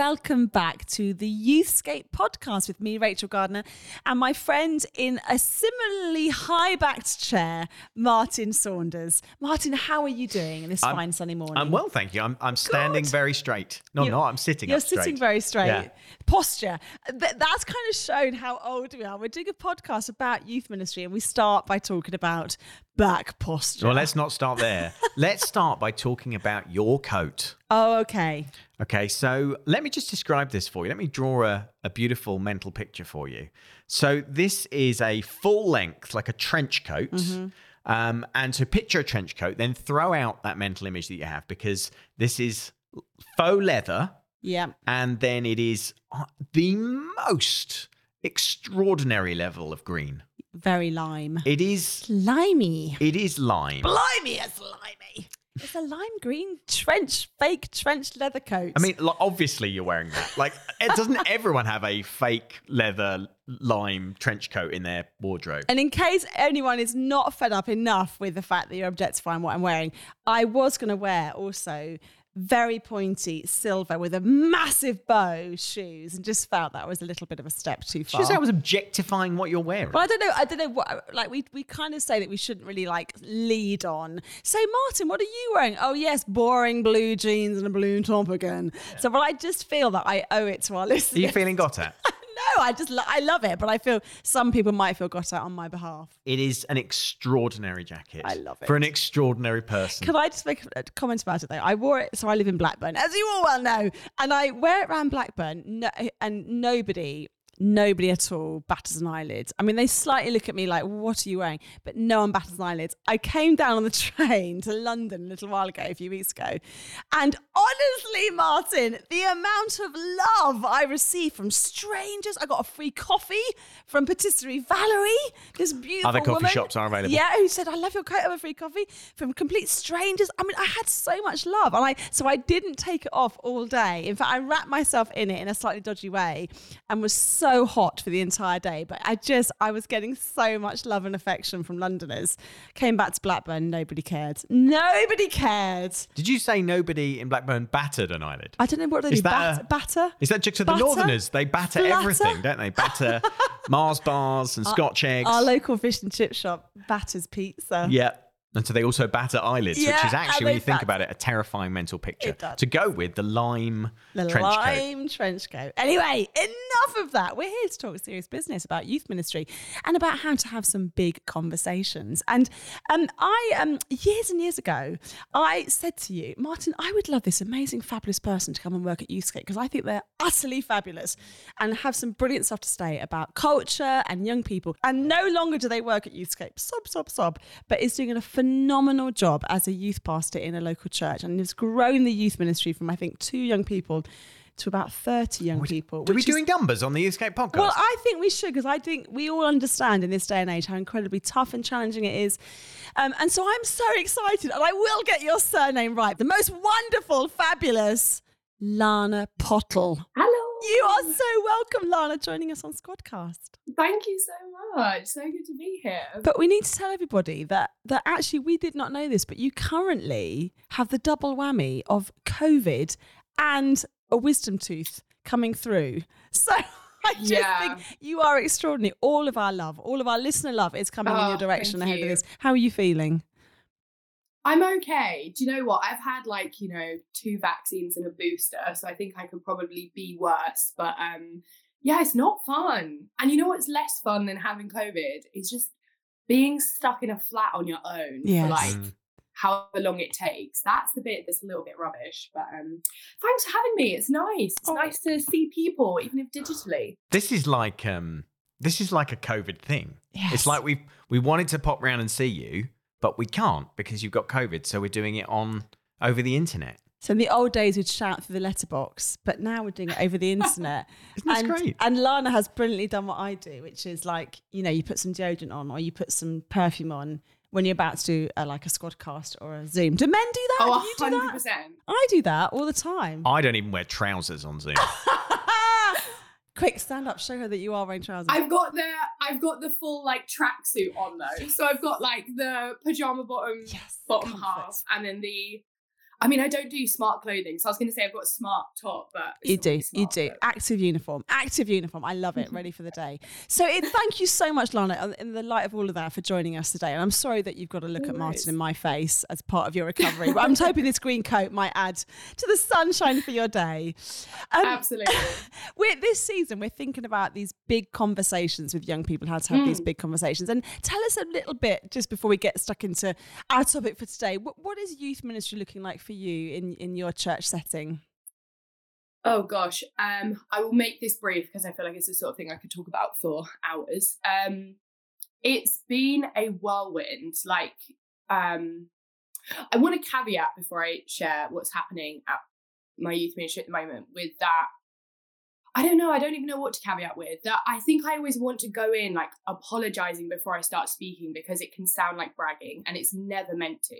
welcome back to the Youthscape podcast with me, Rachel Gardner, and my friend in a similarly high backed chair, Martin Saunders. Martin, how are you doing in this I'm- fine sunny morning? I'm well, thank you. I'm, I'm standing Good. very straight. No, You- no, I'm sitting You're up straight. sitting very straight. Yeah. Posture. Th- that's kind of shown how old we are. We're doing a podcast about youth ministry, and we start by talking about back posture. Well, let's not start there. let's start by talking about your coat. oh, okay. Okay, so let me just describe this for you. Let me draw a, a beautiful mental picture for you. So, this is a full length, like a trench coat. Mm-hmm. Um, and to picture a trench coat, then throw out that mental image that you have because this is faux leather. Yeah. and then it is uh, the most extraordinary level of green. Very lime. It is Limey. it is lime. Blimey, it's limey. It's a lime green trench, fake trench leather coat. I mean, lo- obviously you're wearing that. Like, it doesn't everyone have a fake leather lime trench coat in their wardrobe? And in case anyone is not fed up enough with the fact that you're objectifying what I'm wearing, I was going to wear also very pointy silver with a massive bow shoes and just felt that was a little bit of a step too far. Just I was objectifying what you're wearing. Well, I don't know. I don't know what. Like we we kind of say that we shouldn't really like lead on. So Martin, what are you wearing? Oh yes, boring blue jeans and a blue top again. So, but I just feel that I owe it to our listeners. Are you feeling got at? no, I just lo- I love it, but I feel some people might feel got out on my behalf. It is an extraordinary jacket. I love it. For an extraordinary person. Can I just make a comment about it though? I wore it, so I live in Blackburn, as you all well know, and I wear it around Blackburn, no, and nobody, nobody at all batters an eyelid. I mean, they slightly look at me like, "What are you wearing?" But no one batters an eyelid. I came down on the train to London a little while ago, a few weeks ago, and honestly, Martin, the amount of love I received from strangers. I got a free coffee from Patisserie Valerie, this beautiful Other coffee woman. shops are available. Yeah, who said, I love your coat, have a free coffee from complete strangers. I mean, I had so much love. And I so I didn't take it off all day. In fact, I wrapped myself in it in a slightly dodgy way and was so hot for the entire day. But I just I was getting so much love and affection from Londoners. Came back to Blackburn, nobody cared. Nobody cared. Did you say nobody in Blackburn battered an eyelid? I don't know what they Is do. Bat- a- batter? Is that just to the Butter? Northerners? They batter Flatter? everything, don't they? Batter Mars bars and Scotch eggs. Our local fish and chip shop batters pizza. yeah. And so they also batter eyelids, Yeah, which is actually, when you think about it, a terrifying mental picture. To go with the lime The trench coat. lime trench coat. Anyway, enough of that. We're here to talk serious business about youth ministry and about how to have some big conversations. And um, I, um, years and years ago, I said to you, Martin, I would love this amazing, fabulous person to come and work at Youthscape because I think they're utterly fabulous and have some brilliant stuff to say about culture and young people. And no longer do they work at Youthscape, sob, sob, sob, but is doing a phenomenal job as a youth pastor in a local church and has grown the youth ministry from, I think, two young people to about 30 young people. Do we which is- doing numbers on the Youthscape podcast? well, I think we should because I think we all understand in this day and age how incredibly tough and challenging it is. Um, and so I'm so excited, and I will get your surname right. The most wonderful, fabulous Lana Pottle. Hello. You are so welcome, Lana, joining us on Squadcast. Thank you so much. It's so good to be here. But we need to tell everybody that that actually we did not know this, but you currently have the double whammy of COVID and a wisdom tooth coming through. So I just Yeah. think you are extraordinary. All of our love, all of our listener love is coming in Oh, your direction thank ahead of this. How are you feeling? I'm okay. Do you know what? I've had like, you know, two vaccines and a booster, so I think I could probably be worse. But um yeah, it's not fun. And you know what's less fun than having COVID is just being stuck in a flat on your own Yes. for like Mm. however long it takes. That's the bit that's a little bit rubbish. But um thanks for having me. It's nice. It's Oh. nice to see people, even if digitally. this is like um, this is like a COVID thing. Yes. It's like we we wanted to pop round and see you, but we can't because you've got COVID. So we're doing it on over the internet. So in the old days, we'd shout through the letterbox, but now we're doing it over the internet. Isn't this and, great? and Lana has brilliantly done what I do, which is like, you know, you put some deodorant on or you put some perfume on when you're about to do a, like a squadcast or a Zoom. Do men do that? Oh, do you do that? percent. I do that all the time. I don't even wear trousers on Zoom. Quick, stand up, show her that you are wearing trousers. I've got the I've got the full like tracksuit on though. So I've got like the pajama bottom yes, bottom comfort. half and then the I mean I don't do smart clothing. So I was gonna say I've got a smart top, but it's You do, you do. Active uniform, active uniform. I love it. Ready for the day. So, it, thank you so much, Lana, uh, in the light of all of that, for joining us today. And I'm sorry that you've got to look No at worries. Martin in my face as part of your recovery. but I'm hoping this green coat might add to the sunshine for your day. Um, Absolutely. we're this season we're thinking about these big conversations with young people how to have these Mm. big conversations and tell us a little bit just before we get stuck into our topic for today what, what is youth ministry looking like for you in in your church setting Oh gosh, um, I will make this brief because I feel like it's the sort of thing I could talk about for hours. Um, it's been a whirlwind. Like, um, I want to caveat before I share what's happening at my youth ministry at the moment with that. I don't know. I don't even know what to caveat with. That I think I always want to go in like apologizing before I start speaking because it can sound like bragging and it's never meant to.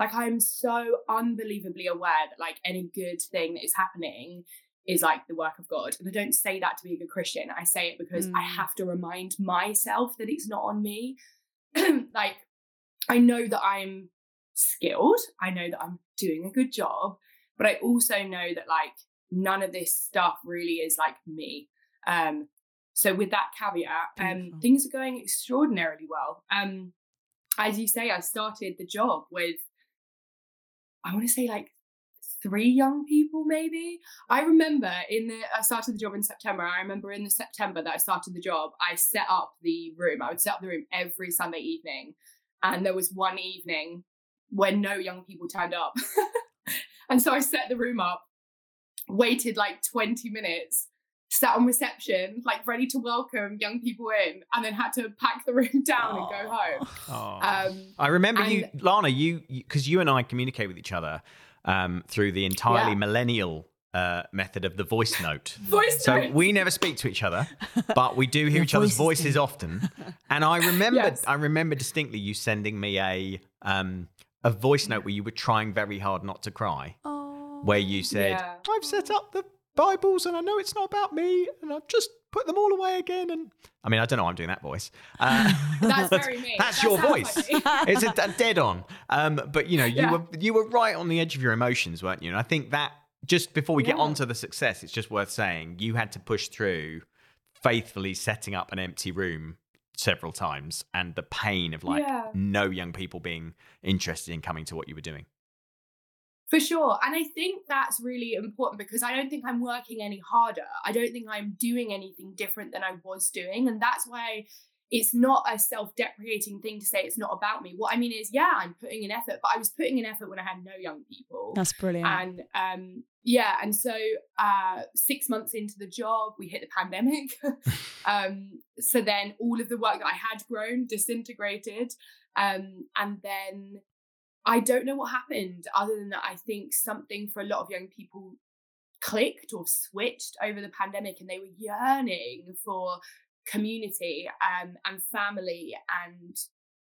Like I'm so unbelievably aware that like any good thing that is happening is like the work of God. And I don't say that to be a good Christian. I say it because I Mm. have to remind myself that it's not on me. like I know that I'm skilled. I know that I'm doing a good job, but I also know that like none of this stuff really is like me. Um so with that caveat, um things are going extraordinarily well. Um as you say, I started the job with I want to say like three young people maybe? I remember in the i started the job in september. I remember in the september that i started the job i set up the room. I would set up the room every sunday evening. And there was one evening when no young people turned up. And so i set the room up waited like 20 minutes sat on reception like ready to welcome young people in and then had to pack the room down and go home Oh. um I remember and- you, Lana. You because you, and I communicate with each other um, through the entirely Yeah. millennial uh, method of the voice note. voice So notes. we never speak to each other, but we do hear each other's voices voices often. And I remember, Yes. I remember distinctly you sending me a um, a voice note where you were trying very hard not to cry, oh where you said, Yeah. "I've set up the Bibles and I know it's not about me, and I've just put them all away again." And I mean, I don't know why I'm doing that voice. Uh, That's very me. That's That your voice. like it's a, a dead on. Um, but you know, you Yeah. were you were right on the edge of your emotions, weren't you? And I think that just before we get Yeah. on to the success, it's just worth saying you had to push through faithfully setting up an empty room several times and the pain of like Yeah. no young people being interested in coming to what you were doing. For sure. And I think that's really important because I don't think I'm working any harder. I don't think I'm doing anything different than I was doing. And that's why it's not a self deprecating thing to say it's not about me. What I mean is, yeah, I'm putting in effort, but I was putting in effort when I had no young people. that's brilliant And um, yeah, and so uh, six months into the job, we hit the pandemic. um, so then all of the work that I had grown disintegrated. Um, and then I don't know what happened other than that I think something for a lot of young people clicked or switched over the pandemic and they were yearning for community um, and family and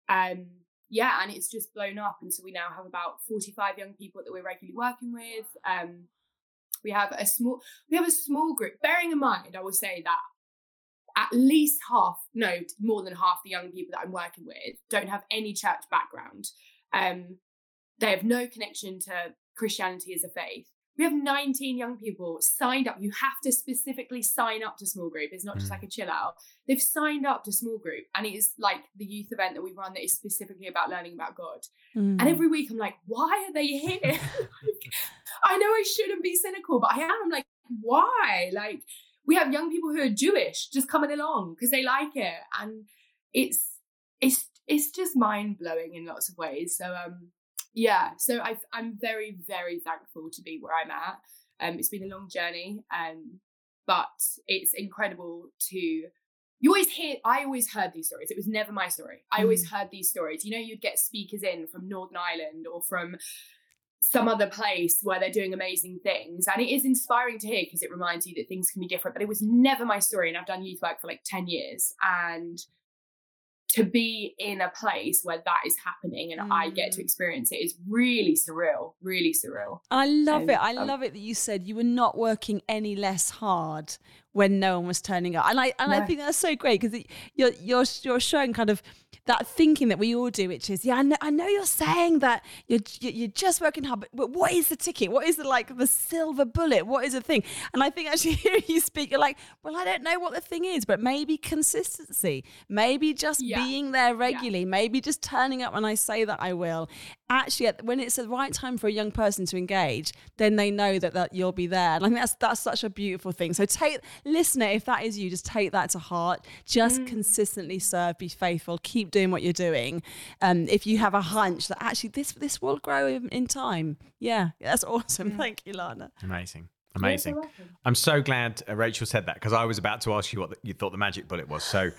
um, yeah, and it's just blown up. And so we now have about 45 young people that we're regularly working with. Um, we have a small we have a small group. Bearing in mind, I will say that at least half, no, more than half the young people that I'm working with don't have any church background. Um, they have no connection to Christianity as a faith. We have 19 young people signed up. You have to specifically sign up to small group. It's not just Mm. like a chill out. They've signed up to small group, and it is like the youth event that we run that is specifically about learning about God. Mm. And every week I'm like, why are they here? Like, I know I shouldn't be cynical, but I am. I am. Like, why? Like, we have young people who are Jewish just coming along because they like it, and it's it's it's just mind blowing in lots of ways. So um, yeah. So I I'm very very thankful to be where I'm at. Um, it's been a long journey, um, but it's incredible to you always hear i always heard these stories it was never my story i always heard these stories you know you'd get speakers in from northern ireland or from some other place where they're doing amazing things. And it is inspiring to hear because it reminds you that things can be different. But it was never my story. And I've done youth work for like 10 years. And to be in a place where that is happening and mm. I get to mm. experience it is really surreal, really surreal. I love and, it. I um, love it that you said you were not working any less hard when no one was turning up. And I and no. I think that's so great because you're you're you're showing kind of that thinking that we all do, which is, yeah, I know, I know you're saying that you're you're just working hard, but what is the ticket? What is the like the silver bullet? What is the thing? And I think actually hearing you speak, you're like, well, I don't know what the thing is, but maybe consistency, maybe just yeah. being there regularly, yeah. maybe just turning up when I say that I will. Actually, when it's the right time for a young person to engage, then they know that, that you'll be there. And I think that's that's such a beautiful thing. So take listener, if that is you, just take that to heart. Just mm. consistently serve, be faithful, keep doing what you're doing. Um, if you have a hunch that actually this this will grow in, in time, yeah, that's awesome. Mm. Thank you, Lana. Amazing. Amazing. I'm so glad uh, Rachel said that because I was about to ask you what the, you thought the magic bullet was. So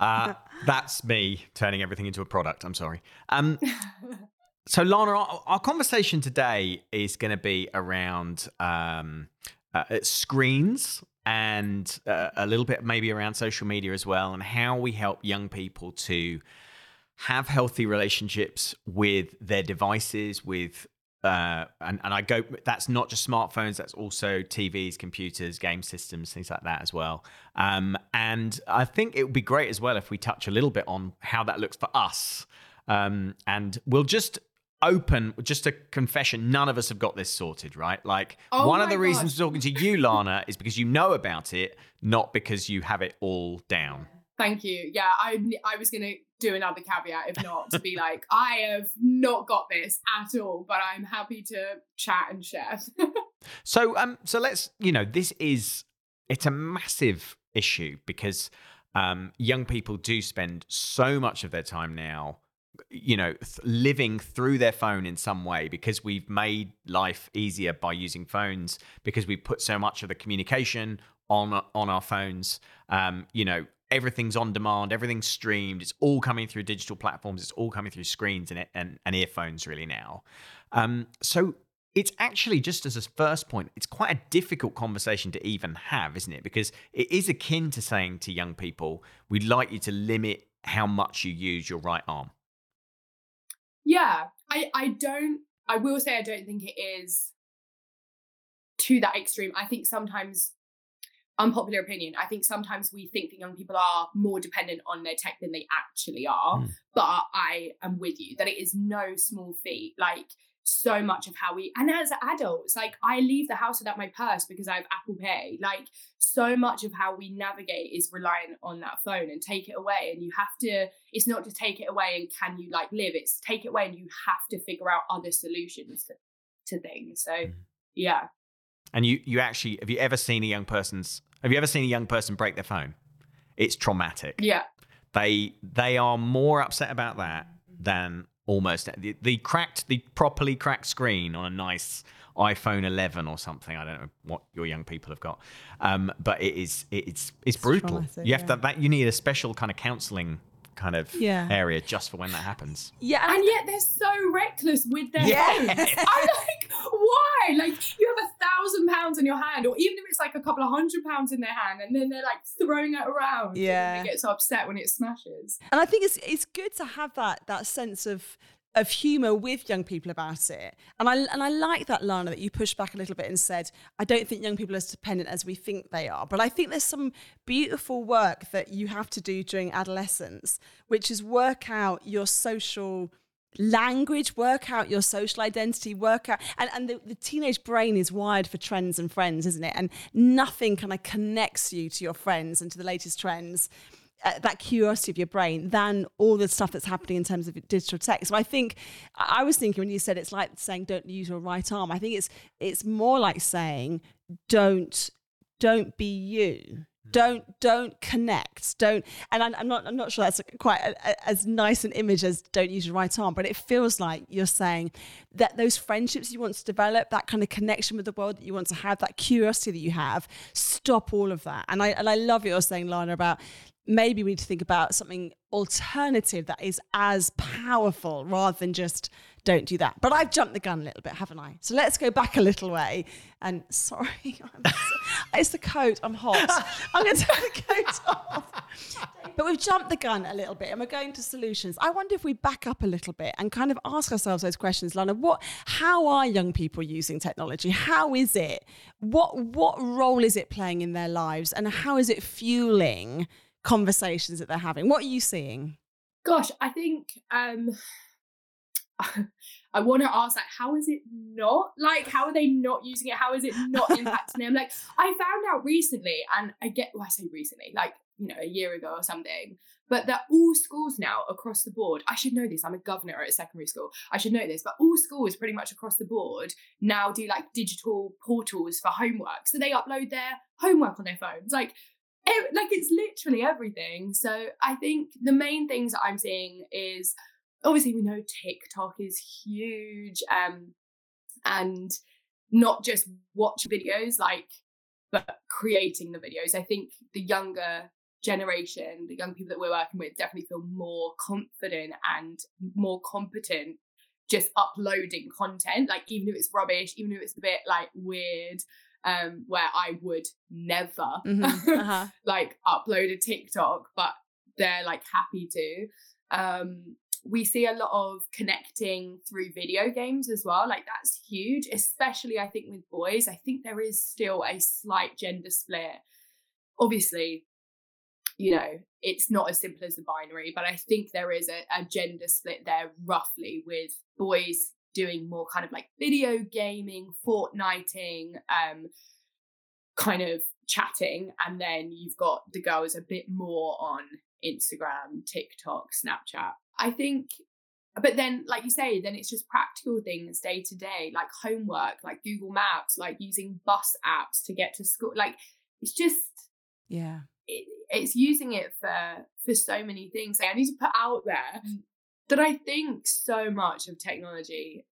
uh, that's me turning everything into a product. I'm sorry. Um, so, Lana, our, conversation today is going to be around um, uh, screens and uh, a little bit maybe around social media as well, and how we help young people to have healthy relationships with their devices, with uh, and, and I go that's not just smartphones, that's also TVs, computers, game systems, things like that as well. Um, and I think it would be great as well if we touch a little bit on how that looks for us. Um, and we'll just open just a confession none of us have got this sorted right? Like oh one of the God. reasons talking to you lana is because you know about it not because you have it all down. Thank you. Yeah i i was gonna do another caveat if not to be like i have not got this at all but i'm happy to chat and share. So um so let's you know this is it's a massive issue because um young people do spend so much of their time now you know th- living through their phone in some way because we've made life easier by using phones because we put so much of the communication on on our phones. Um, you know everything's on demand everything's streamed it's all coming through digital platforms it's all coming through screens and and, and earphones really now. Um, so it's actually just as a first point it's quite a difficult conversation to even have isn't it? Because it is akin to saying to young people we'd like you to limit how much you use your right arm yeah, I I don't. I will say I don't think it is to that extreme. I think sometimes unpopular opinion. I think sometimes we think that young people are more dependent on their tech than they actually are. Mm. But I am with you that it is no small feat. Like so much of how we and as adults like i leave the house without my purse because i have apple pay. Like so much of how we navigate is reliant on that phone and take it away. And you have to it's not to take it away and can you like live it's take it away and you have to figure out other solutions to, to things. So mm. yeah. And you you actually have you ever seen a young person's have you ever seen a young person break their phone? It's traumatic. Yeah. They they are more upset about that than almost the, the cracked the properly cracked screen on a nice iPhone 11 or something. I don't know what your young people have got, um, but it is it's it's brutal. You have yeah. to that you need a special kind of counselling kind of yeah. area just for when that happens. Yeah, and, and yet they're so reckless with their yes. phones. I'm like, why? Like you have a thousand pounds in your hand, or even if it's like a couple of hundred pounds in their hand, and then they're like throwing it around. Yeah, they get so upset when it smashes. And I think it's it's good to have that that sense of of humor with young people about it. And I and I like that Lana that you pushed back a little bit and said, I don't think young people are as dependent as we think they are. But I think there's some beautiful work that you have to do during adolescence, which is work out your social language, work out your social identity, work out and, and the, the teenage brain is wired for trends and friends, isn't it? And nothing kind of connects you to your friends and to the latest trends uh, that curiosity of your brain than all the stuff that's happening in terms of digital tech. So I think I was thinking when you said it's like saying don't use your right arm. I think it's it's more like saying don't don't be you. Don't don't connect. Don't and I'm, I'm not I'm not sure that's quite a, a, as nice an image as don't use your right arm, but it feels like you're saying that those friendships you want to develop, that kind of connection with the world that you want to have, that curiosity that you have, stop all of that. And I and I love what you're saying, Lana, about maybe we need to think about something alternative that is as powerful rather than just don't do that. But I've jumped the gun a little bit, haven't I? So let's go back a little way. And sorry, it's the coat. I'm hot. I'm going to take the coat off. But we've jumped the gun a little bit and we're going to solutions. I wonder if we back up a little bit and kind of ask ourselves those questions, Lana. What how are young people using technology? How is it? What what role is it playing in their lives and how is it fueling conversations that they're having? What are you seeing? Gosh, I think um I want to ask, like, how is it not? Like, how are they not using it? How is it not impacting them? Like, I found out recently, and I get, well, I say recently, like, you know, a year ago or something, but that all schools now across the board, I should know this, I'm a governor at a secondary school, I should know this, but all schools pretty much across the board now do like digital portals for homework. So they upload their homework on their phones. Like, it, like it's literally everything. So I think the main things that I'm seeing is obviously we know TikTok is huge um, and not just watch videos like but creating the videos. I think the younger generation, the young people that we're working with definitely feel more confident and more competent just uploading content like even if it's rubbish even if it's a bit like weird um where I would never mm-hmm. uh-huh. like upload a TikTok but they're like happy to um we see a lot of connecting through video games as well. Like that's huge, especially I think with boys. I think there is still a slight gender split. Obviously, you know, it's not as simple as the binary, but I think there is a, a gender split there roughly with boys doing more kind of like video gaming, fortnighting, um, kind of chatting, and then you've got the girls a bit more on Instagram, TikTok, Snapchat. I think, but then, like you say, then it's just practical things day to day, like homework, like Google Maps, like using bus apps to get to school. Like it's just, yeah, it, it's using it for for so many things. Like, I need to put out there mm. that I think so much of technology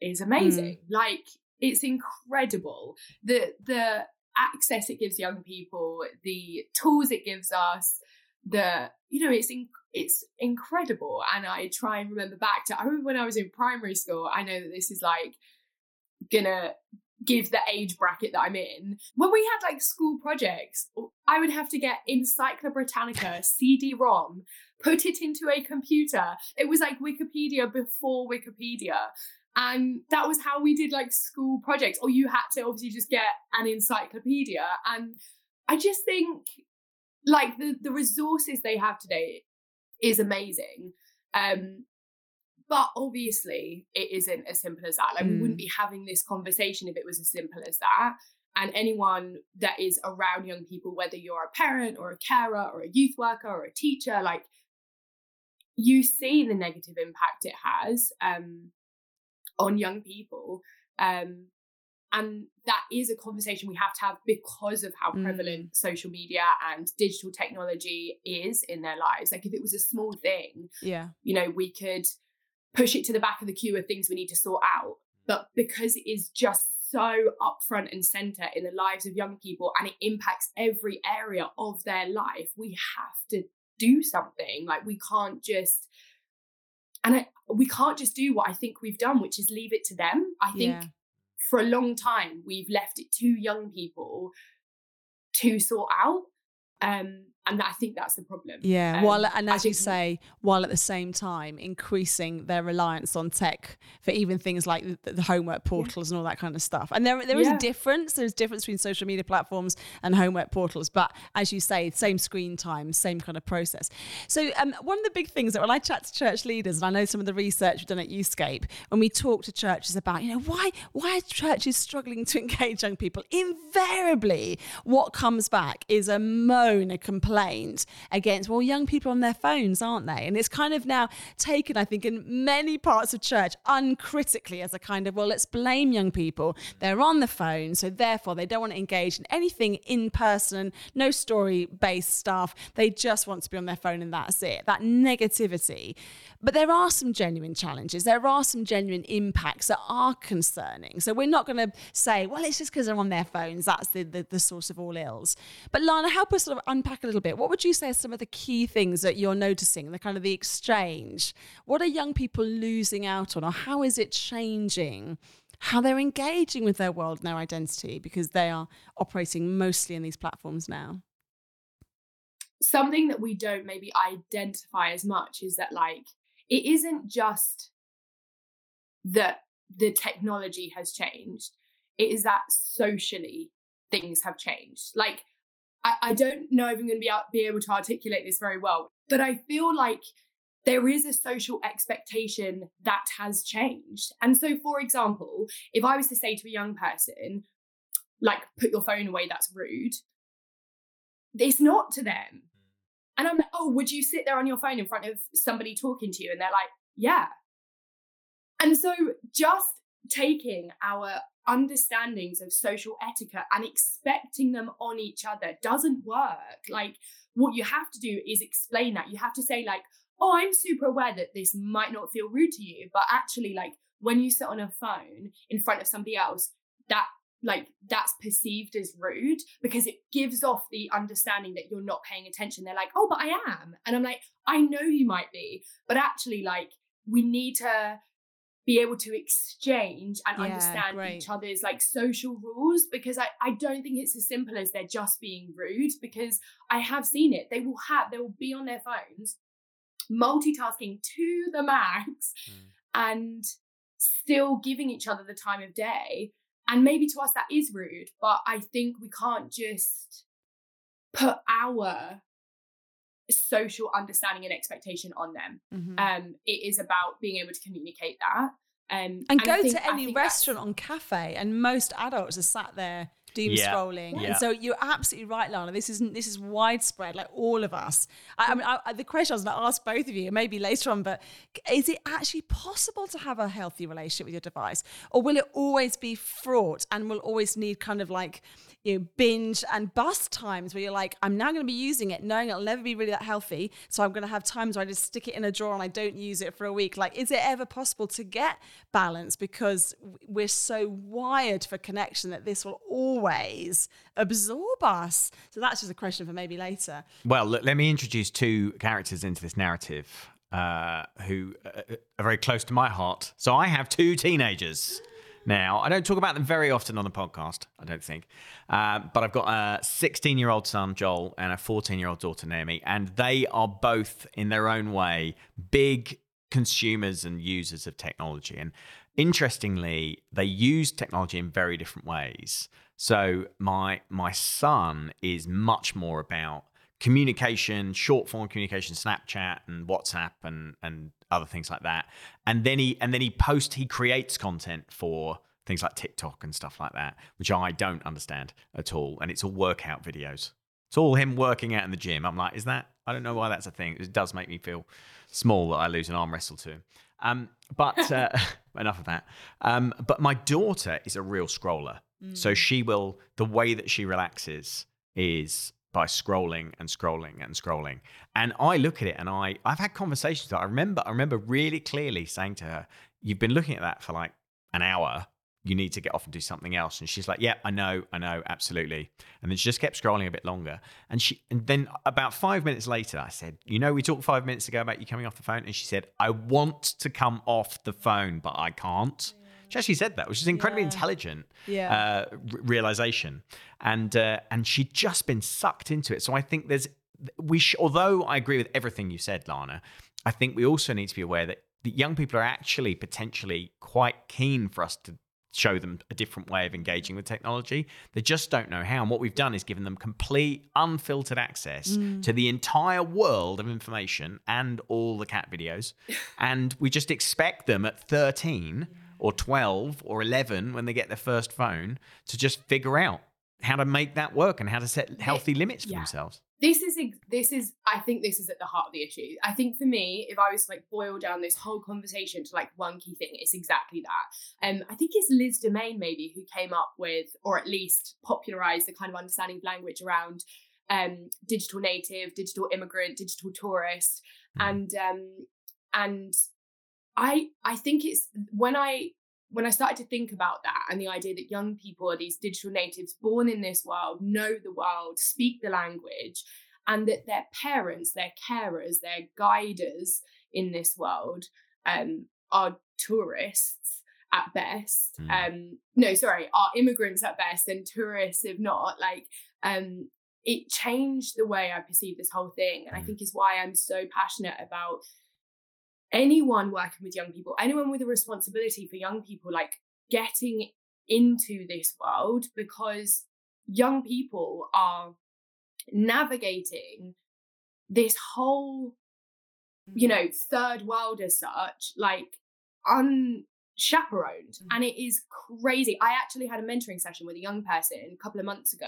is amazing. Mm. Like it's incredible the the access it gives young people, the tools it gives us, the you know it's in, it's incredible and i try and remember back to i remember when i was in primary school i know that this is like gonna give the age bracket that i'm in. When we had like school projects i would have to get encyclopedia britannica cd-rom put it into a computer. It was like wikipedia before wikipedia and that was how we did like school projects or you had to obviously just get an encyclopedia and i just think like the the resources they have today is amazing. Um, but obviously, it isn't as simple as that. Like, mm. we wouldn't mm. be having this conversation if it was as simple as that. And anyone that is around young people, whether you're a parent or a carer or a youth worker or a teacher, like you see the negative impact it has um, on young people. Um, and that is a conversation we have to have because of how prevalent mm. social media and digital technology is in their lives. Like if it was a small thing, yeah, you know, we could push it to the back of the queue of things we need to sort out. But because it is just so upfront and center in the lives of young people and it impacts every area of their life, we have to do something. Like we can't just and I, we can't just do what I think we've done, which is leave it to them. I think yeah for a long time we've left it to young people to sort out. Um, and I think that's the problem. Yeah, um, while and as you say, while at the same time increasing their reliance on tech for even things like the, the homework portals yeah. and all that kind of stuff. And there there is yeah. a difference. There's a difference between social media platforms and homework portals. But as you say, same screen time, same kind of process. So um, one of the big things that when I chat to church leaders, and I know some of the research we've done at Youthscape, when we talk to churches about, you know, why why are churches struggling to engage young people? Invariably, what comes back is a moan, a complaint against, well, young people on their phones, aren't they? And it's kind of now taken, I think, in many parts of church uncritically as a kind of, well, let's blame young people. They're on the phone, so therefore they don't want to engage in anything in person, no story based stuff. They just want to be on their phone and that's it. That negativity. But there are some genuine challenges. There are some genuine impacts that are concerning. So we're not going to say, well, it's just because they're on their phones. That's the, the, the source of all ills. But Lana, help us sort of unpack a little bit bit, what would you say are some of the key things that you're noticing, the kind of the exchange? What are young people losing out on, or how is it changing? How they're engaging with their world and their identity because they are operating mostly in these platforms now? Something that we don't maybe identify as much is that, like, it isn't just that the technology has changed, it is that socially things have changed. Like, I, I don't know if I'm going to be, out, be able to articulate this very well, but I feel like there is a social expectation that has changed. And so, for example, if I was to say to a young person, like, put your phone away, that's rude, it's not to them. And I'm like, oh, would you sit there on your phone in front of somebody talking to you? And they're like, yeah. And so, just taking our understandings of social etiquette and expecting them on each other doesn't work. Like, what you have to do is explain that. You have to say, like, oh, I'm super aware that this might not feel rude to you, but actually, like, when you sit on a phone in front of somebody else, that like that's perceived as rude because it gives off the understanding that you're not paying attention. They're like, oh, but I am. And I'm like, I know you might be, but actually, like, we need to be able to exchange and yeah, understand great. each other's like social rules because I, I don't think it's as simple as they're just being rude because I have seen it. They will have they will be on their phones multitasking to the max mm. and still giving each other the time of day. And maybe to us that is rude, but I think we can't just put our social understanding and expectation on them. Mm-hmm. Um, it is about being able to communicate that. Um, and, and go think, to any restaurant on cafe, and most adults are sat there doom yeah. scrolling. Yeah. And so you're absolutely right, Lana. This isn't this is widespread, like all of us. I, I mean, I, the question I was going to ask both of you, maybe later on, but is it actually possible to have a healthy relationship with your device, or will it always be fraught and will always need kind of like you know, binge and bust times where you're like, I'm now going to be using it, knowing it'll never be really that healthy. So I'm going to have times where I just stick it in a drawer and I don't use it for a week. Like, is it ever possible to get balance? Because we're so wired for connection that this will always absorb us. So that's just a question for maybe later. Well, look, let me introduce two characters into this narrative uh, who uh, are very close to my heart. So I have two teenagers now. I don't talk about them very often on the podcast, I don't think. Uh, but I've got a 16 year old son, Joel, and a 14 year old daughter, Naomi, and they are both, in their own way, big consumers and users of technology. And interestingly, they use technology in very different ways. So my my son is much more about communication, short form communication, Snapchat and WhatsApp and and other things like that. And then he and then he post he creates content for things like TikTok and stuff like that, which I don't understand at all. And it's all workout videos. It's all him working out in the gym. I'm like, is that? I don't know why that's a thing. It does make me feel small that I lose an arm wrestle to him. Um, but uh, enough of that. Um, but my daughter is a real scroller. Mm. So she will, the way that she relaxes is by scrolling and scrolling and scrolling. And I look at it and I I've had conversations that I remember I remember really clearly saying to her, You've been looking at that for like an hour. You need to get off and do something else. And she's like, Yeah, I know, I know, absolutely. And then she just kept scrolling a bit longer. And she and then about five minutes later, I said, You know, we talked five minutes ago about you coming off the phone. And she said, I want to come off the phone, but I can't. Yeah. She actually said that, which is incredibly yeah. intelligent yeah. Uh, realization, and uh, and she'd just been sucked into it. So I think there's we sh- although I agree with everything you said, Lana, I think we also need to be aware that the young people are actually potentially quite keen for us to show them a different way of engaging with technology. They just don't know how. And what we've done is given them complete, unfiltered access mm. to the entire world of information and all the cat videos. and we just expect them at 13 or 12 or 11 when they get their first phone to just figure out how to make that work and how to set healthy limits for yeah. themselves this is this is i think this is at the heart of the issue i think for me if i was to like boil down this whole conversation to like one key thing it's exactly that um i think it's liz domain maybe who came up with or at least popularized the kind of understanding of language around um digital native digital immigrant digital tourist mm. and um and I I think it's when I when I started to think about that and the idea that young people are these digital natives born in this world, know the world, speak the language, and that their parents, their carers, their guiders in this world um, are tourists at best. Mm. Um, no, sorry, are immigrants at best and tourists if not. Like, um, it changed the way I perceive this whole thing, and I hmm. think is why I'm so passionate about anyone working with young people, anyone with a responsibility for young people, like getting into this world because young people are navigating this whole you mm-hmm. know third world as such like unchaperoned mm-hmm. and it is crazy i actually had a mentoring session with a young person a couple of months ago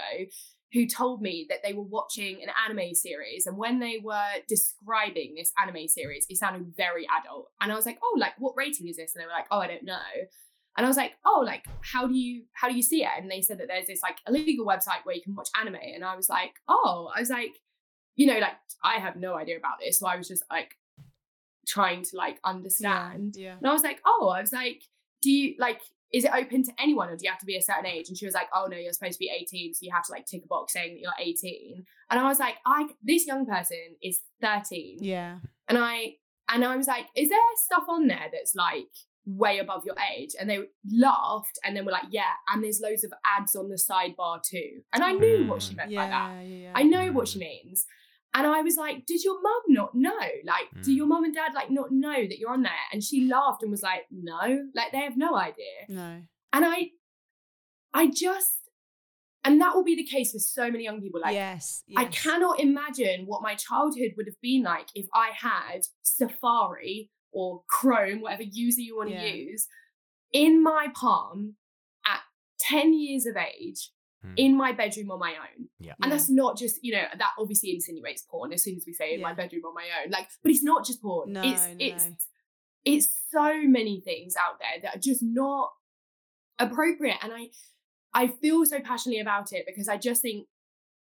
who told me that they were watching an anime series and when they were describing this anime series it sounded very adult and i was like oh like what rating is this and they were like oh i don't know and I was like, oh, like how do you how do you see it? And they said that there's this like illegal website where you can watch anime. And I was like, oh, I was like, you know, like I have no idea about this. So I was just like trying to like understand. Yeah, yeah. And I was like, oh, I was like, do you like is it open to anyone or do you have to be a certain age? And she was like, oh no, you're supposed to be 18, so you have to like tick a box saying that you're 18. And I was like, I this young person is 13. Yeah. And I and I was like, is there stuff on there that's like way above your age and they laughed and then were like yeah and there's loads of ads on the sidebar too and i knew what she mm. meant yeah, by that yeah. i know what she means and i was like did your mum not know like mm. do your mum and dad like not know that you're on there and she laughed and was like no like they have no idea no and i i just and that will be the case with so many young people like yes, yes. i cannot imagine what my childhood would have been like if i had safari or Chrome, whatever user you want to yeah. use, in my palm at 10 years of age hmm. in my bedroom on my own. Yeah. And yeah. that's not just, you know, that obviously insinuates porn as soon as we say in yeah. my bedroom on my own. Like, but it's not just porn. No, it's no. it's it's so many things out there that are just not appropriate. And I I feel so passionately about it because I just think,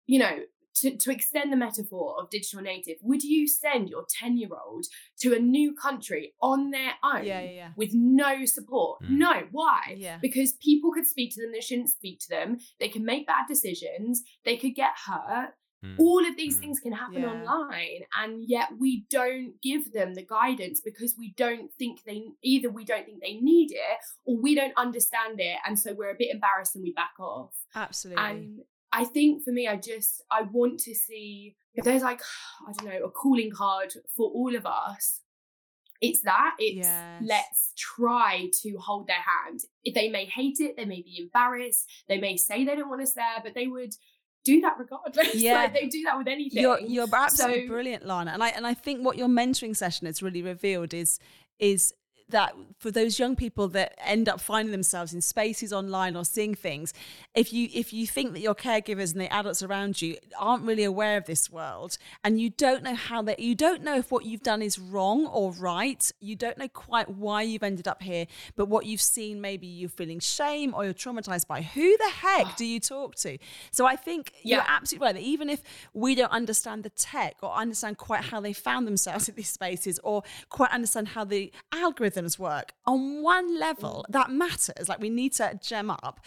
you know, to, to extend the metaphor of digital native, would you send your 10 year old to a new country on their own yeah, yeah, yeah. with no support? Mm. No. Why? Yeah. Because people could speak to them they shouldn't speak to them. They can make bad decisions. They could get hurt. Mm. All of these mm. things can happen yeah. online, and yet we don't give them the guidance because we don't think they either we don't think they need it or we don't understand it, and so we're a bit embarrassed and we back off. Absolutely. And I think for me, I just I want to see if there's like I don't know a calling card for all of us. It's that it's yes. let's try to hold their hand. If they may hate it, they may be embarrassed, they may say they don't want us there, but they would do that regardless. Yeah, like they do that with anything. You're, you're absolutely so, brilliant, Lana. And I and I think what your mentoring session has really revealed is is that for those young people that end up finding themselves in spaces online or seeing things if you if you think that your caregivers and the adults around you aren't really aware of this world and you don't know how that you don't know if what you've done is wrong or right you don't know quite why you've ended up here but what you've seen maybe you're feeling shame or you're traumatized by who the heck do you talk to so i think yeah. you're absolutely right that even if we don't understand the tech or understand quite how they found themselves in these spaces or quite understand how the algorithm algorithms work. On one level that matters. Like we need to gem up.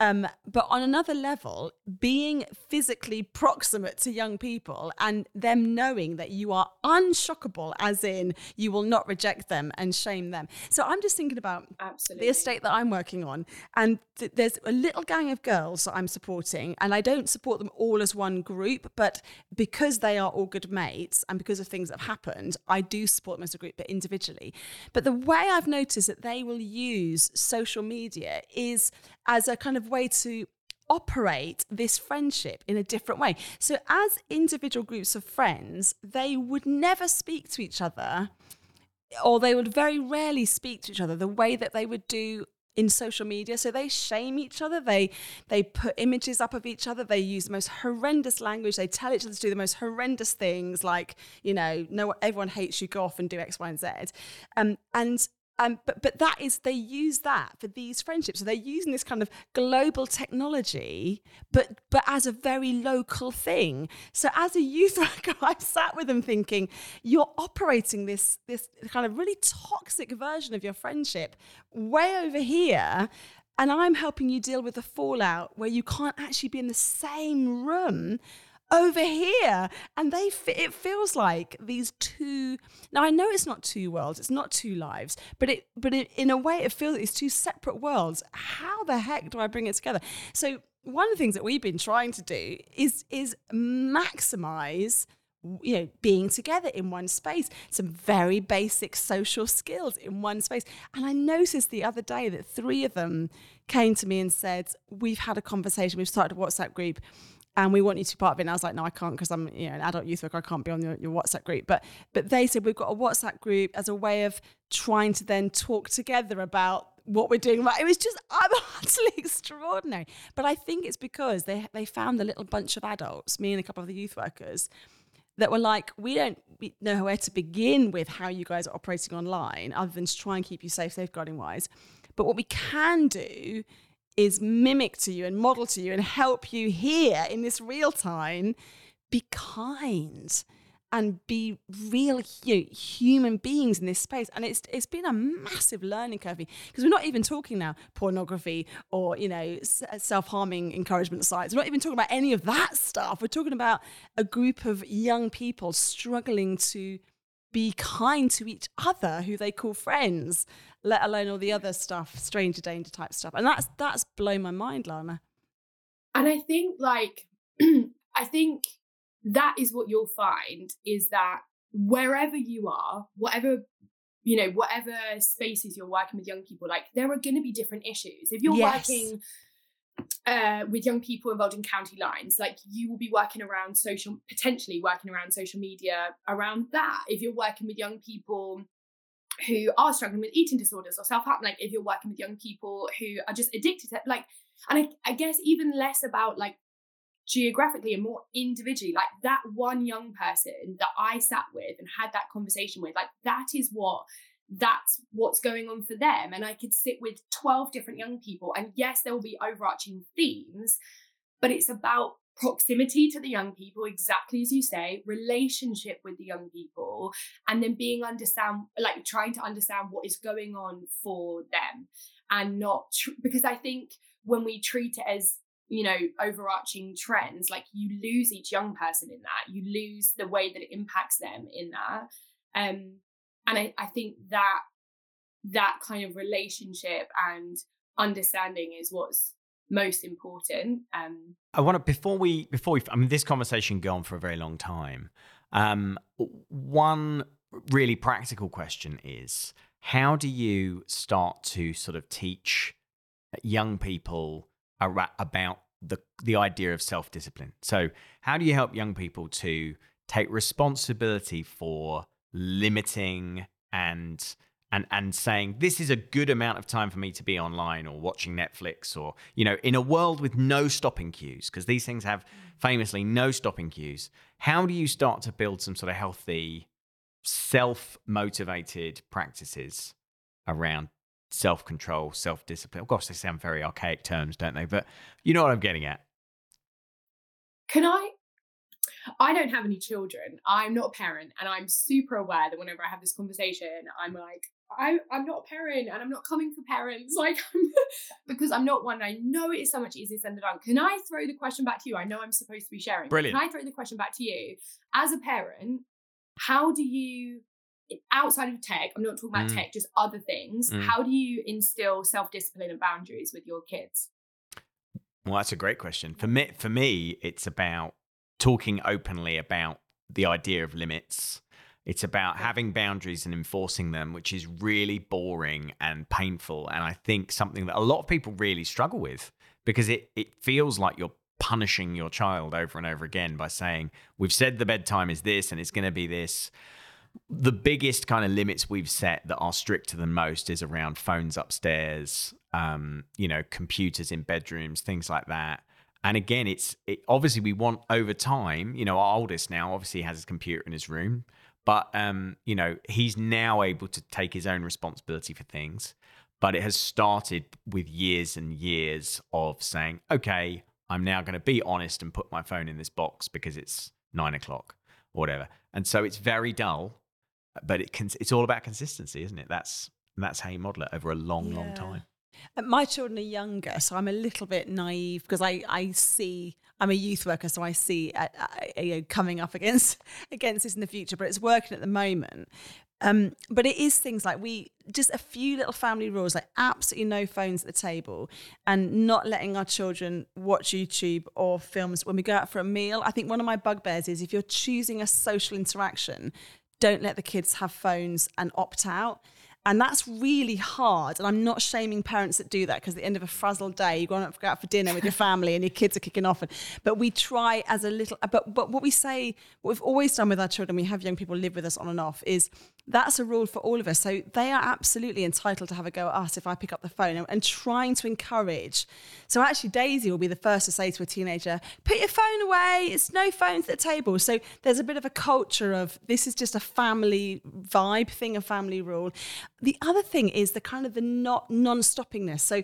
Um, but on another level being physically proximate to young people and them knowing that you are unshockable as in you will not reject them and shame them. So i'm just thinking about Absolutely. the estate that i'm working on. And th- there's a little gang of girls that i'm supporting and i don't support them all as one group but because they are all good mates and because of things that have happened i do support them as a group but individually. But the way I've noticed that they will use social media is as a kind of way to operate this friendship in a different way. So, as individual groups of friends, they would never speak to each other, or they would very rarely speak to each other the way that they would do in social media. So they shame each other. They they put images up of each other. They use the most horrendous language. They tell each other to do the most horrendous things like you know no everyone hates you. Go off and do x y and z. Um, and um, but but that is they use that for these friendships. So they're using this kind of global technology, but but as a very local thing. So as a youth worker, I've sat with them thinking, you're operating this this kind of really toxic version of your friendship way over here. And I'm helping you deal with the fallout where you can't actually be in the same room over here. And they it feels like these two now i know it's not two worlds it's not two lives but it but it, in a way it feels like it's two separate worlds. How the heck do i bring it together? So one of the things that we've been trying to do is is maximize you know being together in one space some very basic social skills in one space. And i noticed the other day that three of them came to me and said we've had a conversation we've started a whatsapp group and we want you to be part of it. And I was like, no, I can't because I'm you know an adult youth worker. I can't be on your, your WhatsApp group. But but they said we've got a WhatsApp group as a way of trying to then talk together about what we're doing. right. It was just I'm utterly extraordinary. But I think it's because they they found a little bunch of adults, me and a couple of the youth workers, that were like, we don't know where to begin with how you guys are operating online, other than to try and keep you safe, safeguarding wise. But what we can do is mimic to you and model to you and help you here in this real time be kind and be real you know, human beings in this space. And it's it's been a massive learning curve because we're not even talking now pornography or you know uh, self-harming encouragement sites. We're not even talking about any of that stuff. We're talking about a group of young people struggling to be kind to each other who they call friends let alone all the other stuff, stranger danger type stuff. And that's that's blown my mind, Lana. And I think like I think that is what you'll find is that wherever you are, whatever you know, whatever spaces you're working with young people, like there are going to be different issues. If you're yes. working uh, with young people involved in county lines, like you will be working around social, potentially working around social media around that. If you're working with young people who are struggling with eating disorders or self-harm like if you're working with young people who are just addicted to like and I, I guess even less about like geographically and more individually like that one young person that i sat with and had that conversation with like that is what that's what's going on for them. And i could sit with 12 different young people and yes there will be overarching themes but it's about proximity to the young people exactly as you say relationship with the young people and then being understand like trying to understand what is going on for them and not tr- because i think when we treat it as you know overarching trends like you lose each young person in that you lose the way that it impacts them in that um and i, I think that that kind of relationship and understanding is what's most important. Um, I want to before we before we I mean this conversation go on for a very long time. Um, one really practical question is how do you start to sort of teach young people about the the idea of self discipline? So how do you help young people to take responsibility for limiting and and and saying this is a good amount of time for me to be online or watching Netflix or you know in a world with no stopping cues because these things have mm. famously no stopping cues how do you start to build some sort of healthy self-motivated practices around self-control self-discipline? Of course they sound very archaic terms don't they? But you know what i'm getting at. Can i I don't have any children. I'm not a parent, and I'm super aware that whenever I have this conversation, I'm like, I, I'm not a parent and I'm not coming for parents, like because I'm not one. I know it is so much easier said than done. Can I throw the question back to you? I know I'm supposed to be sharing. Brilliant. Can I throw the question back to you? As a parent, how do you outside of tech, I'm not talking about mm. tech, just other things, mm. how do you instill self-discipline and boundaries with your kids? Well, that's a great question. For me, for me, it's about talking openly about the idea of limits it's about having boundaries and enforcing them, which is really boring and painful. And I think something that a lot of people really struggle with because it, it feels like you're punishing your child over and over again by saying, We've said the bedtime is this and it's going to be this. The biggest kind of limits we've set that are stricter than most is around phones upstairs, um, you know, computers in bedrooms, things like that. And again, it's it, obviously we want over time. You know, our oldest now obviously has his computer in his room. But um, you know, he's now able to take his own responsibility for things. But it has started with years and years of saying, okay, I'm now going to be honest and put my phone in this box because it's nine o'clock or whatever. And so it's very dull, but it can, it's all about consistency, isn't it? That's that's how you model it over a long, yeah. long time. Uh, my children are younger, so I'm a little bit naive because I, I see I'm a youth worker, so I see uh, uh, you know, coming up against against this in the future. But it's working at the moment. Um, but it is things like we just a few little family rules, like absolutely no phones at the table, and not letting our children watch YouTube or films when we go out for a meal. I think one of my bugbears is if you're choosing a social interaction, don't let the kids have phones and opt out. And that's really hard. And I'm not shaming parents that do that because at the end of a frazzled day, you're going to out for dinner with your family and your kids are kicking off. And, but we try as a little, but, but what we say, what we've always done with our children, we have young people live with us on and off, is that's a rule for all of us. So they are absolutely entitled to have a go at us if I pick up the phone and, and, trying to encourage. So actually, Daisy will be the first to say to a teenager, "Put your phone away. It's no phones at the table." So there's a bit of a culture of this is just a family vibe thing, a family rule. The other thing is the kind of the not non-stoppingness. So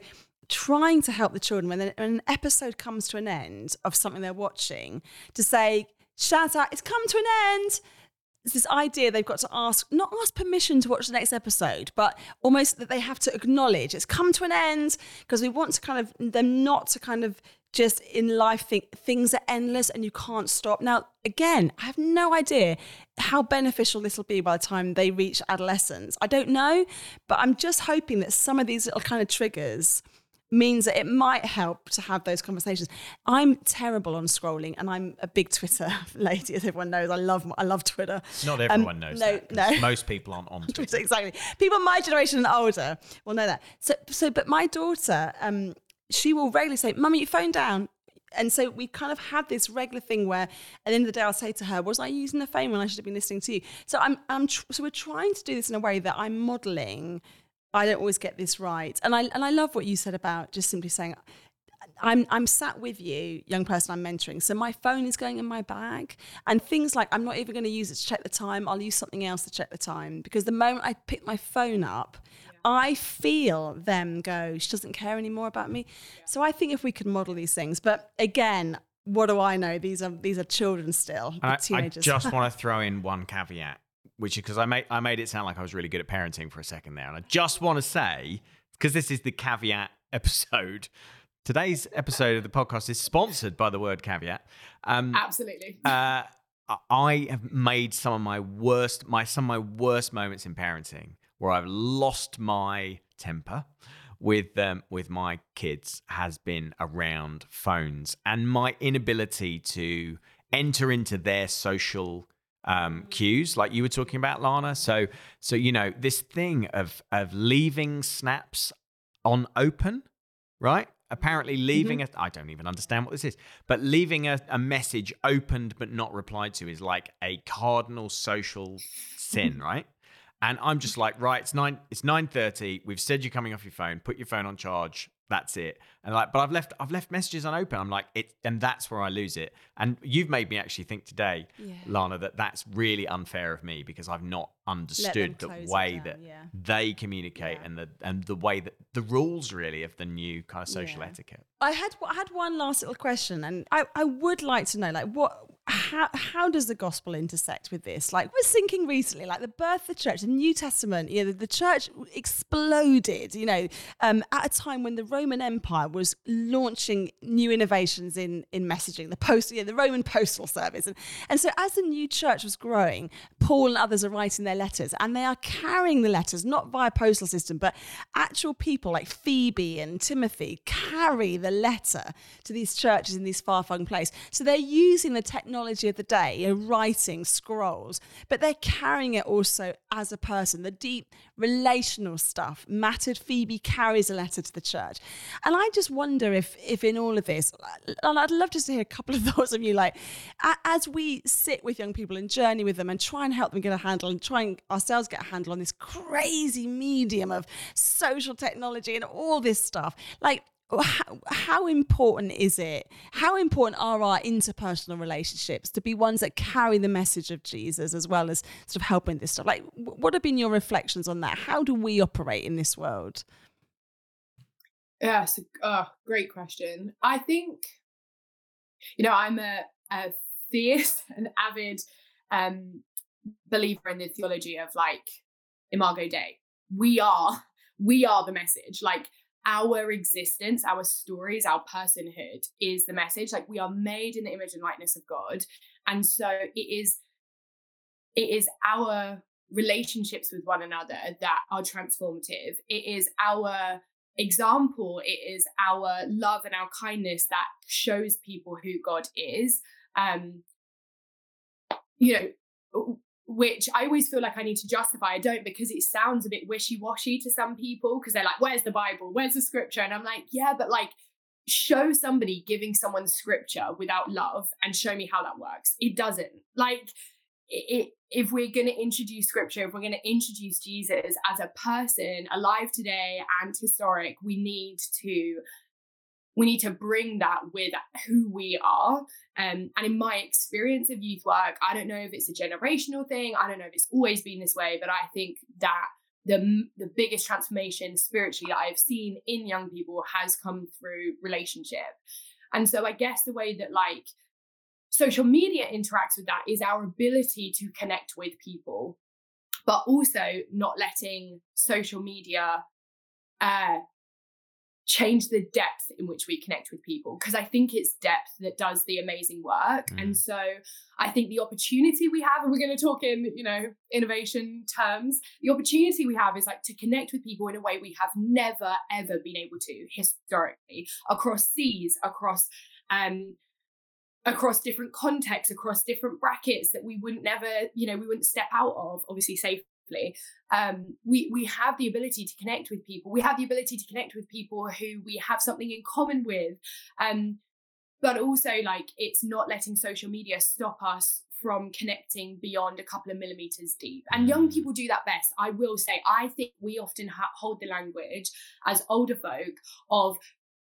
trying to help the children when, when an episode comes to an end of something they're watching to say, shout out, it's come to an end it's this idea they've got to ask, not ask permission to watch the next episode, but almost that they have to acknowledge it's come to an end because we want to kind of them not to kind of just in life think things are endless and you can't stop. Now, again, I have no idea how beneficial this will be by the time they reach adolescence. I don't know, but I'm just hoping that some of these little kind of triggers means that it might help to have those conversations. I'm terrible on scrolling, and I'm a big Twitter lady, as everyone knows. I love I love Twitter. Not everyone um, knows. No, that, no. Most people aren't on Twitter. exactly. People my generation and older will know that. So, so, but my daughter, um, she will regularly say, "Mummy, your phone down." And so we kind of had this regular thing where, at the end of the day, I'll say to her, "Was I using the phone when I should have been listening to you?" So I'm, I'm, tr- so we're trying to do this in a way that I'm modelling I don't always get this right. And I and I love what you said about just simply saying I'm I'm sat with you, young person I'm mentoring. So my phone is going in my bag and things like I'm not even going to use it to check the time. I'll use something else to check the time because the moment I pick my phone up, yeah. I feel them go, she doesn't care anymore about me. Yeah. So I think if we could model these things, but again, what do I know? These are these are children still, I, teenagers. I just want to throw in one caveat which is because I made I made it sound like I was really good at parenting for a second there, and I just want to say because this is the caveat episode. Today's episode of the podcast is sponsored by the word caveat. Um, Absolutely. Uh, I have made some of my worst my some of my worst moments in parenting where I've lost my temper with um, with my kids has been around phones and my inability to enter into their social um, cues, like you were talking about, Lana. So, so you know, this thing of of leaving snaps on open, right? Apparently, leaving mm-hmm. a I don't even understand what this is, but leaving a, a message opened but not replied to is like a cardinal social sin, right? And I'm just like, right, it's nine, it's nine thirty. We've said you're coming off your phone. Put your phone on charge that's it and like but i've left i've left messages unopened i'm like it and that's where i lose it and you've made me actually think today yeah. lana that that's really unfair of me because i've not understood the way that yeah. they communicate yeah. and the and the way that the rules really of the new kind of social etiquette i had i had one last little question and i i would like to know like what how how does the gospel intersect with this? Like we're thinking recently, like the birth of the church, the New Testament, you know, the, the church exploded, you know, um, at a time when the Roman Empire was launching new innovations in in messaging, the post, you know, the Roman postal service, and and so as the new church was growing, Paul and others are writing their letters, and they are carrying the letters not via postal system, but actual people like Phoebe and Timothy carry the letter to these churches in these far flung places. So they're using the technology technology of the day, you know, writing, scrolls, but they're carrying it also as a person. The deep relational stuff mattered. Phoebe carries a letter to the church. And I just wonder if, if in all of this, and I'd love just to hear a couple of thoughts of you, like, as we sit with young people and journey with them and try and help them get a handle and try and ourselves get a handle on this crazy medium of social technology and all this stuff, like, how, how, important is it? How important are our interpersonal relationships to be ones that carry the message of Jesus as well as sort of helping this stuff? Like, what have been your reflections on that? How do we operate in this world? Yeah, it's a oh, great question. I think, you know, I'm a, a theist, an avid um, believer in the theology of like Imago Dei. We are, we are the message. Like our existence, our stories, our personhood is the message. Like we are made in the image and likeness of God. And so it is it is our relationships with one another that are transformative. It is our example, it is our love and our kindness that shows people who God is. Um, you know, which I always feel like I need to justify. I don't because it sounds a bit wishy washy to some people because they're like, where's the Bible? Where's the scripture? And I'm like, yeah, but like, show somebody giving someone scripture without love and show me how that works. It doesn't. Like, it, if we're going to introduce scripture, if we're going to introduce Jesus as a person alive today and historic, we need to we need to bring that with who we are. Um, and in my experience of youth work, I don't know if it's a generational thing. I don't know if it's always been this way, but I think that the the biggest transformation spiritually that I've seen in young people has come through relationship. And so I guess the way that like social media interacts with that is our ability to connect with people, but also not letting social media uh, change the depth in which we connect with people because I think it's depth that does the amazing work. Mm. And so I think the opportunity we have, and we're going to talk in, you know, innovation terms, the opportunity we have is like to connect with people in a way we have never ever been able to historically across seas, across um across different contexts, across different brackets that we wouldn't never, you know, we wouldn't step out of, obviously safe um, we we have the ability to connect with people. We have the ability to connect with people who we have something in common with. Um, but also, like, it's not letting social media stop us from connecting beyond a couple of millimeters deep. And young mm. people do that best. I will say, I think we often ha- hold the language as older folk of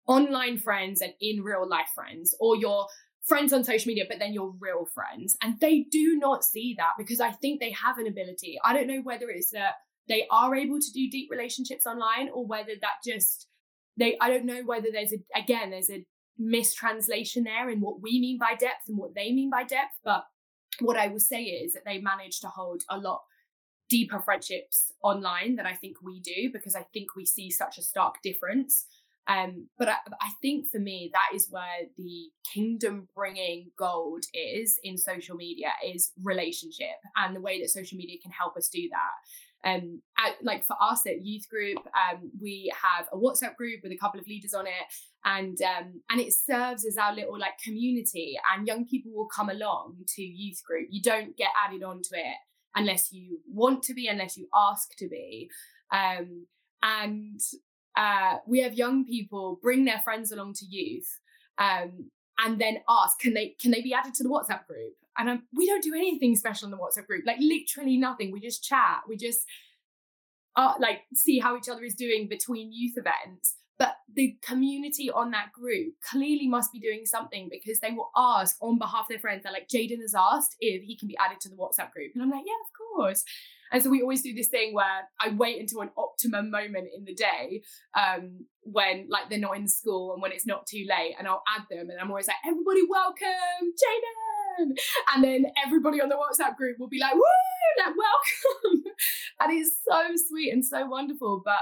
online friends and in real life friends, or your friends on social media, but then your real friends. And they do not see that because I think they have an ability. I don't know whether it's that they are able to do deep relationships online or whether that just they I don't know whether there's a again there's a mistranslation there in what we mean by depth and what they mean by depth. But what I will say is that they manage to hold a lot deeper friendships online than I think we do because I think we see such a stark difference. Um, but I, I think for me, that is where the kingdom bringing gold is in social media is relationship and the way that social media can help us do that. Um, at, like for us at youth group, um, we have a WhatsApp group with a couple of leaders on it, and um, and it serves as our little like community. And young people will come along to youth group. You don't get added onto it unless you want to be, unless you ask to be. Um, and uh, we have young people bring their friends along to youth um, and then ask can they can they be added to the whatsapp group? And um, we don't do anything special in the whatsapp group like literally nothing. We just chat. We just uh, like see how each other is doing between youth events. But the community on that group clearly must be doing something because they will ask on behalf of their friends. They're like jaden has asked if he can be added to the whatsapp group. And i'm like yeah of course and so we always do this thing where I wait until an optimum moment in the day um, when like they're not in school and when it's not too late, and I'll add them. And I'm always like, everybody, welcome, Jaden. And then everybody on the WhatsApp group will be like, woo, like welcome. and it's so sweet and so wonderful. But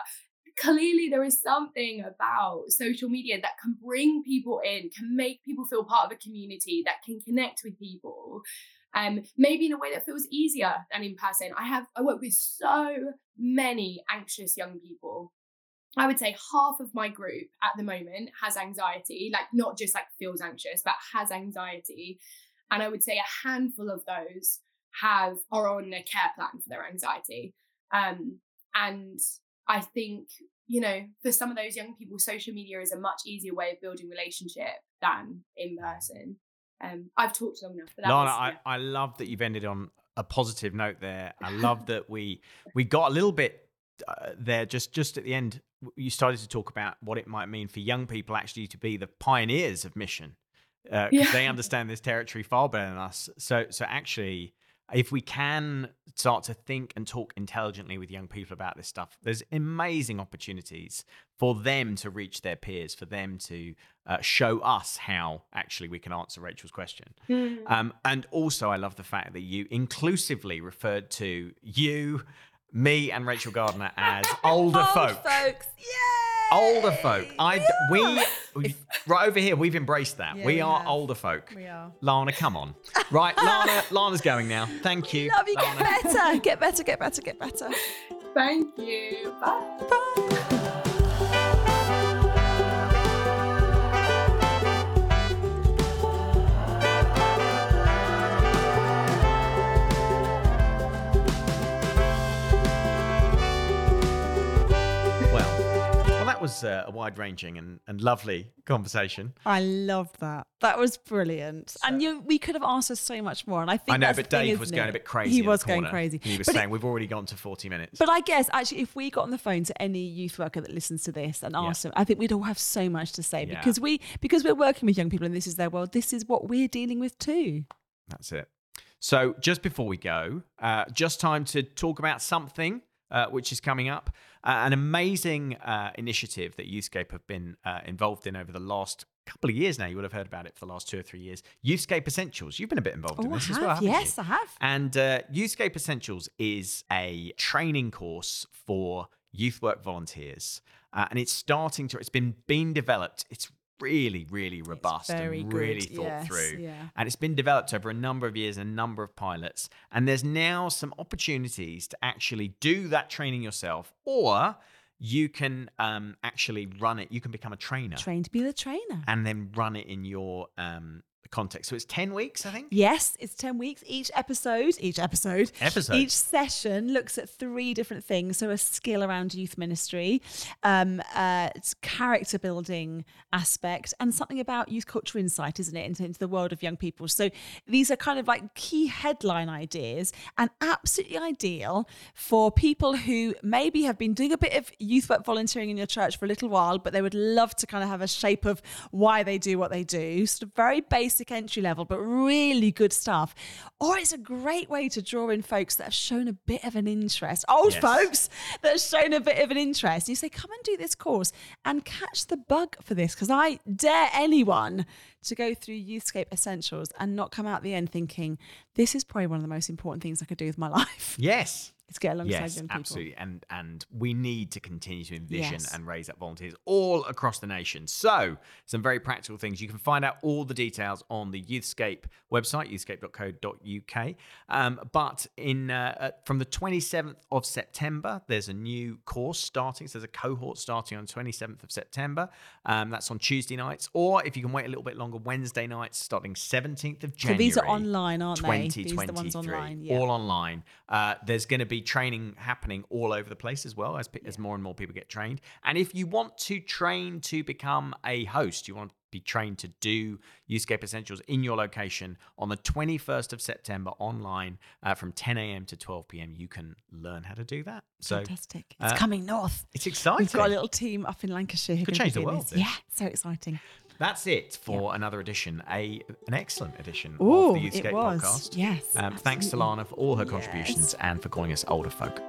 clearly there is something about social media that can bring people in, can make people feel part of a community, that can connect with people um, maybe in a way that feels easier than in person. I have I work with so many anxious young people. I would say half of my group at the moment has anxiety, like not just like feels anxious, but has anxiety. And I would say a handful of those have are on a care plan for their anxiety. Um, and I think, you know, for some of those young people, social media is a much easier way of building relationship than in person. Um, I've talked long enough. But Lana, was, yeah. I, I love that you've ended on a positive note there. I love that we we got a little bit uh, there just just at the end. You started to talk about what it might mean for young people actually to be the pioneers of mission because uh, yeah. they understand this territory far better than us. So so actually, if we can start to think and talk intelligently with young people about this stuff, there's amazing opportunities for them to reach their peers, for them to uh, show us how actually we can answer Rachel's question. Mm. Um, and also, I love the fact that you inclusively referred to you, me, and Rachel Gardner as older Old folk. folks. Yay! Older folk. I we, we right over here. We've embraced that. Yeah, we, we are have. older folk. We are. Lana, come on. Right, Lana. Lana's going now. Thank you. Love you. Get better. Get better. Get better. Get better. Thank you. Bye. Bye. That was uh, a wide-ranging and, and lovely conversation. I loved that. That was brilliant. and you, we could have asked us so much more. And I think I know, but the thing, Dave was going it? a bit crazy. He was going crazy. He was But it- saying we've already gone to 40 minutes. But I guess actually, if we got on the phone to any youth worker that listens to this and asked them, I think we'd all have so much to say Yeah. because we because we're working with young people and this is their world. This is what we're dealing with too. That's it. So, just before we go, uh, just time to talk about something uh, which is coming up. Uh, an amazing uh, initiative that Youthscape have been uh, involved in over the last couple of years now. You will have heard about it for the last two or three years. Youthscape Essentials. You've been a bit involved in Oh, I this as well. haven't yes, you? I have. And uh, Youthscape Essentials is a training course for youth work volunteers, uh, and it's starting to. It's been being developed. It's really, really robust and good, really thought yes, through. yeah. And it's been developed over a number of years and a number of pilots. And there's now some opportunities to actually do that training yourself, or you can um, actually run it. You can become a trainer Trained to be the trainer. and then run it in your um, context. So it's 10 weeks, I think. Yes, it's 10 weeks. Each episode, each episode, Episode. each session looks at three different things. So, a skill around youth ministry, um, uh, it's character building aspect, and something about youth culture insight, isn't it, into, into the world of young people. So, these are kind of like key headline ideas and absolutely ideal for people who maybe have been doing a bit of youth work volunteering in your church for a little while, but they would love to kind of have a shape of why they do what they do. Sort of very basic entry level, but really good stuff. Or oh, it's a great way to draw in folks that have shown a bit of an interest, old Yes. folks that have shown a bit of an interest. You say, come and do this course and catch the bug for this, because I dare anyone to go through Youthscape Essentials and not come out the end thinking, this is probably one of the most important things I could do with my life. Yes. Is get alongside Yes, young people. absolutely, and and we need to continue to envision Yes. and raise up volunteers all across the nation. So, some very practical things. You can find out all the details on the Youthscape website, youthscape.co.uk. Um, but in uh, uh, from the 27th of September, there's a new course starting. So there's a cohort starting on the 27th of September. Um, that's on Tuesday nights, or if you can wait a little bit longer, Wednesday nights starting 17th of January. So these are online, aren't they? These are the ones online, yeah. all online. Uh, there's going to be training happening all over the place as well as, as more and more people get trained. And if you want to train to become a host, you want to be trained to do Youthscape Essentials in your location on the 21st of September online uh, from 10 a.m. to 12 p.m. You can learn how to do that. So Fantastic. It's uh, coming north. it's exciting. We've got a little team up in Lancashire who Could change the world. Yeah, so exciting. That's it for another edition, a an excellent edition Ooh, of the Youthscape podcast. Yes, Um, thanks to. Lana for all her Yes. contributions and for calling us older folk.